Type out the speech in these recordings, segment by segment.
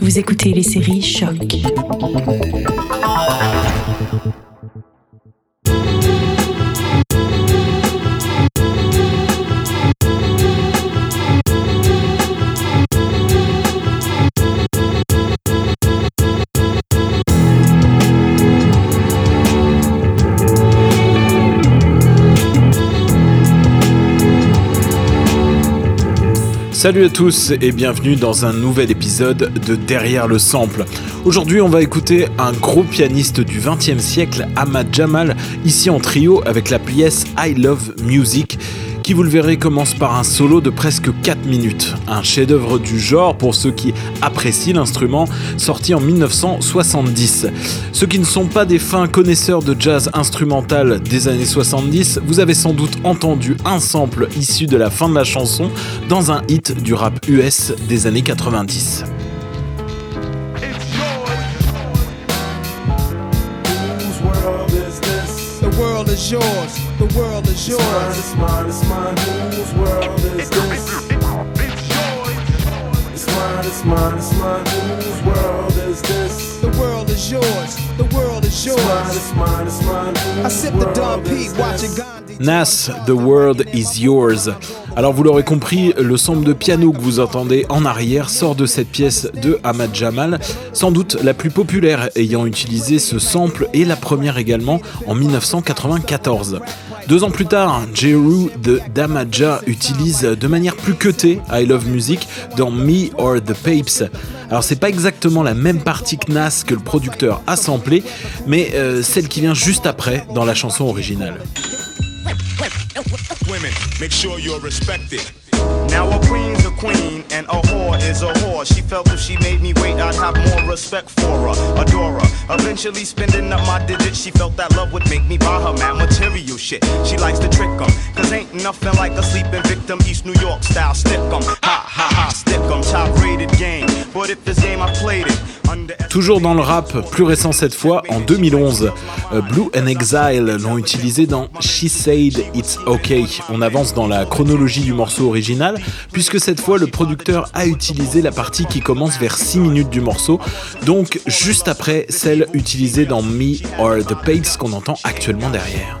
Vous écoutez les séries Choc. Salut à tous et bienvenue dans un nouvel épisode de Derrière le sample. Aujourd'hui, on va écouter un gros pianiste du 20e siècle, Ahmad Jamal, ici en trio avec la pièce I Love Music qui vous le verrez commence par un solo de presque 4 minutes. Un chef-d'œuvre du genre pour ceux qui apprécient l'instrument, sorti en 1970. Ceux qui ne sont pas des fins connaisseurs de jazz instrumental des années 70, vous avez sans doute entendu un sample issu de la fin de la chanson dans un hit du rap US des années 90. Is yours. The world is yours. It's mine, it's mine, it's mine. Whose world is this? It's mine, it's mine, it's mine. Whose world is this? The world is yours. The world is yours. It's mine, it's mine, it's mine. I sip the Don P, watching Gandhi. Nas, The World is Yours. Alors vous l'aurez compris, le sample de piano que vous entendez en arrière sort de cette pièce de Ahmad Jamal, sans doute la plus populaire ayant utilisé ce sample et la première également en 1994. Deux ans plus tard, Jeru de Damaja utilise de manière plus cutée I Love Music dans Me or the Papes. Alors c'est pas exactement la même partie que Nas que le producteur a samplé, mais euh, celle qui vient juste après dans la chanson originale. Women, make sure you're respected. Now a queen's a queen and a whore is a whore. She felt if she made me wait, I'd have more respect for her, adore her. Eventually spending up my digits, she felt that love would make me buy her mad material shit. She likes to trick 'em, cause ain't nothing like a sleeping victim, East New York style stick 'em. Ha ha ha, stick 'em, top rated game. But if this game I played it, Toujours dans le rap, plus récent cette fois, en 2011, euh, Blue and Exile l'ont utilisé dans She Said It's Okay. On avance dans la chronologie du morceau original, puisque cette fois le producteur a utilisé la partie qui commence vers 6 minutes du morceau, donc juste après celle utilisée dans Me or the Pates qu'on entend actuellement derrière.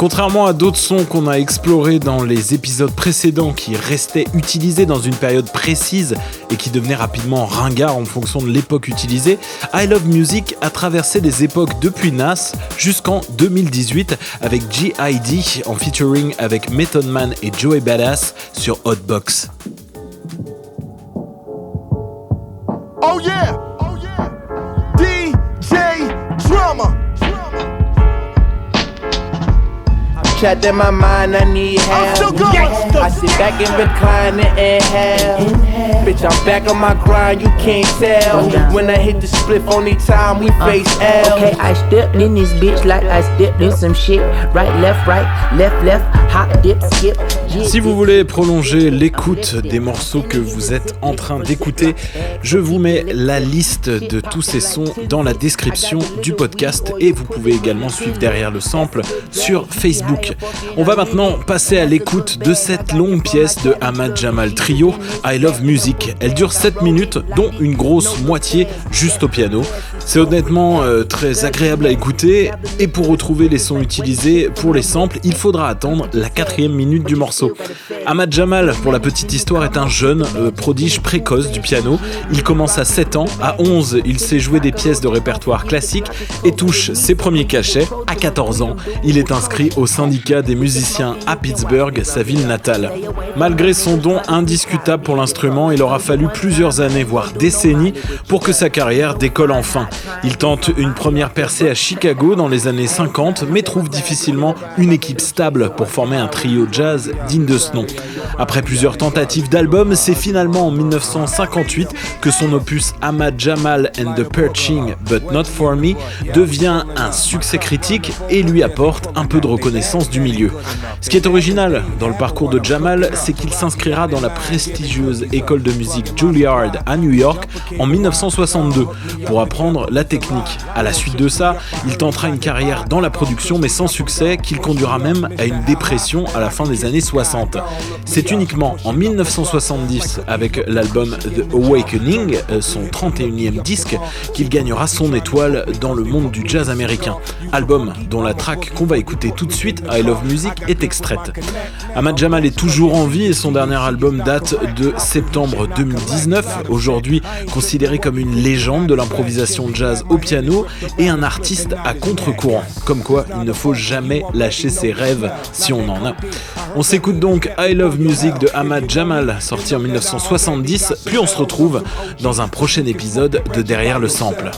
Contrairement à d'autres sons qu'on a explorés dans les épisodes précédents qui restaient utilisés dans une période précise et qui devenaient rapidement ringards en fonction de l'époque utilisée, I Love Music a traversé des époques depuis Nas jusqu'en 2018 avec G.I.D. en featuring avec Method Man et Joey Badass sur Hotbox. Oh yeah! Trapped in my mind, I need help. I sit back and recline and inhale. Bitch, I'm back on my grind, you can't tell. When I hit the split, only time we uh, face L. Okay, I stepped in this bitch like I stepped in some shit. Right, left, right, left, left, hot dip, skip. Si vous voulez prolonger l'écoute des morceaux que vous êtes en train d'écouter, je vous mets la liste de tous ces sons dans la description du podcast et vous pouvez également suivre derrière le sample sur Facebook. On va maintenant passer à l'écoute de cette longue pièce de Ahmad Jamal Trio, I Love Music. Elle dure 7 minutes, dont une grosse moitié juste au piano. C'est honnêtement euh, très agréable à écouter et pour retrouver les sons utilisés pour les samples, il faudra attendre la quatrième minute du morceau. Ahmad Jamal, pour la petite histoire, est un jeune euh, prodige précoce du piano. Il commence à 7 ans, à 11, il sait jouer des pièces de répertoire classique et touche ses premiers cachets. À 14 ans, il est inscrit au syndicat des musiciens à Pittsburgh, sa ville natale. Malgré son don indiscutable pour l'instrument, il aura fallu plusieurs années, voire décennies, pour que sa carrière décolle enfin. Il tente une première percée à Chicago dans les années 50, mais trouve difficilement une équipe stable pour former un trio jazz digne de ce nom. Après plusieurs tentatives d'album, c'est finalement en 1958 que son opus Ahmad Jamal and the Perching But Not For Me devient un succès critique et lui apporte un peu de reconnaissance du milieu. Ce qui est original dans le parcours de Jamal, c'est qu'il s'inscrira dans la prestigieuse école de musique Juilliard à New York en 1962 pour apprendre la technique. À la suite de ça, il tentera une carrière dans la production mais sans succès qu'il conduira même à une dépression à la fin des années 60. C'est uniquement en 1970 avec l'album The Awakening, euh, son 31e disque, qu'il gagnera son étoile dans le monde du jazz américain. Album dont la track qu'on va écouter tout de suite, I Love Music, est extraite. Ahmad Jamal est toujours en vie et son dernier album date de septembre 2019, aujourd'hui considéré comme une légende de l'improvisation jazz au piano et un artiste à contre-courant. Comme quoi, il ne faut jamais lâcher ses rêves si on en a. On s'écoute donc I Love Music de Ahmad Jamal, sorti en 1970, puis on se retrouve dans un prochain épisode de Derrière le sample.